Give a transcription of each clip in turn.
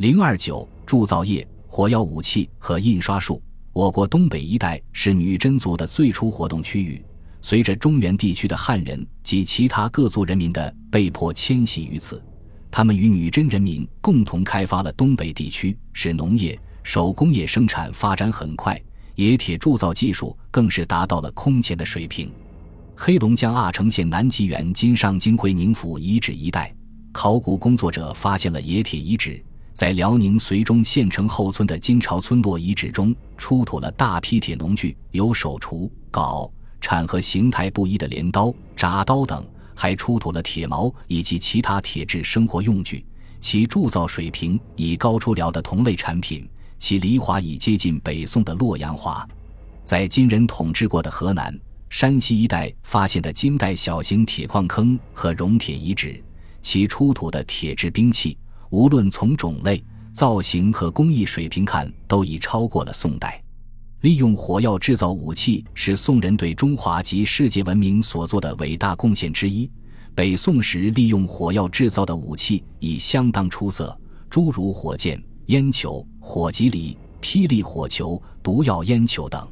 零二九铸造业、火药武器和印刷术。我国东北一带是女真族的最初活动区域。随着中原地区的汉人及其他各族人民的被迫迁徙于此，他们与女真人民共同开发了东北地区，使农业、手工业生产发展很快，冶铁铸造技术更是达到了空前的水平。黑龙江阿城县南极原（金上京会宁府）遗址一带，考古工作者发现了冶铁遗址。在辽宁绥中县城后村的金朝村落遗址中，出土了大批铁农具，有手锄、镐。铲和形态不一的镰刀、铡刀等，还出土了铁矛以及其他铁制生活用具，其铸造水平已高出辽的同类产品，其犁铧已接近北宋的洛阳铧。在金人统治过的河南、山西一带发现的金代小型铁矿坑和熔铁遗址，其出土的铁制兵器，无论从种类、造型和工艺水平看，都已超过了宋代。利用火药制造武器是宋人对中华及世界文明所做的伟大贡献之一。北宋时利用火药制造的武器已相当出色，诸如火箭、烟球、火棘藜、霹雳火球、毒药烟球等。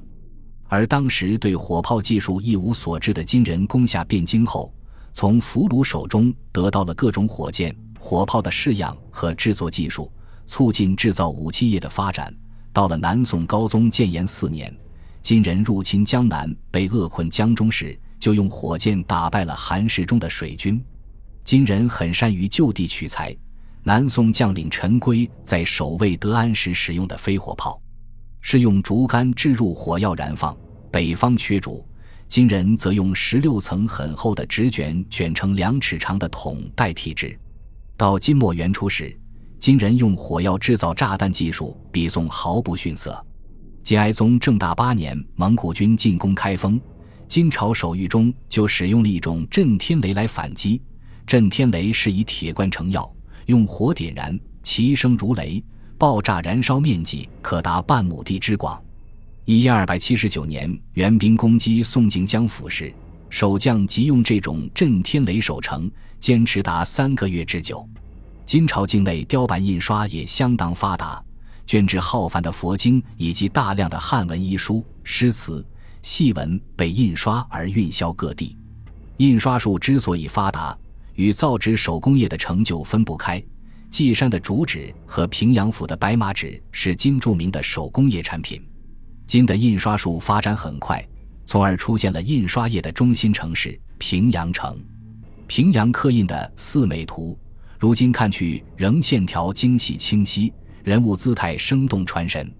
而当时对火炮技术一无所知的金人攻下汴京后，从俘虏手中得到了各种火箭、火炮的式样和制作技术，促进制造武器业的发展。到了南宋高宗建炎四年，金人入侵江南，被扼困江中时，就用火箭打败了韩世忠的水军。金人很善于就地取材，南宋将领陈规在守卫德安时使用的飞火炮，是用竹竿置入火药燃放，北方缺竹，金人则用十六层很厚的纸卷卷成两尺长的筒代替之。到金末元初时。金人用火药制造炸弹技术比宋毫不逊色。金哀宗正大八年，蒙古军进攻开封，金朝手谕中就使用了一种震天雷来反击。震天雷是以铁罐成药，用火点燃，其声如雷，爆炸燃烧面积可达半亩地之广。一二百七十九年，援兵攻击宋靖江府时，守将即用这种震天雷守城，坚持达三个月之久。金朝境内雕版印刷也相当发达，卷帙浩繁的佛经以及大量的汉文医书、诗词、戏文被印刷而运销各地。印刷术之所以发达，与造纸手工业的成就分不开。稷山的竹纸和平阳府的白马纸是金著名的手工业产品。金的印刷术发展很快，从而出现了印刷业的中心城市平阳城。平阳刻印的《四美图》。如今看去，仍线条精细清晰，人物姿态生动传神。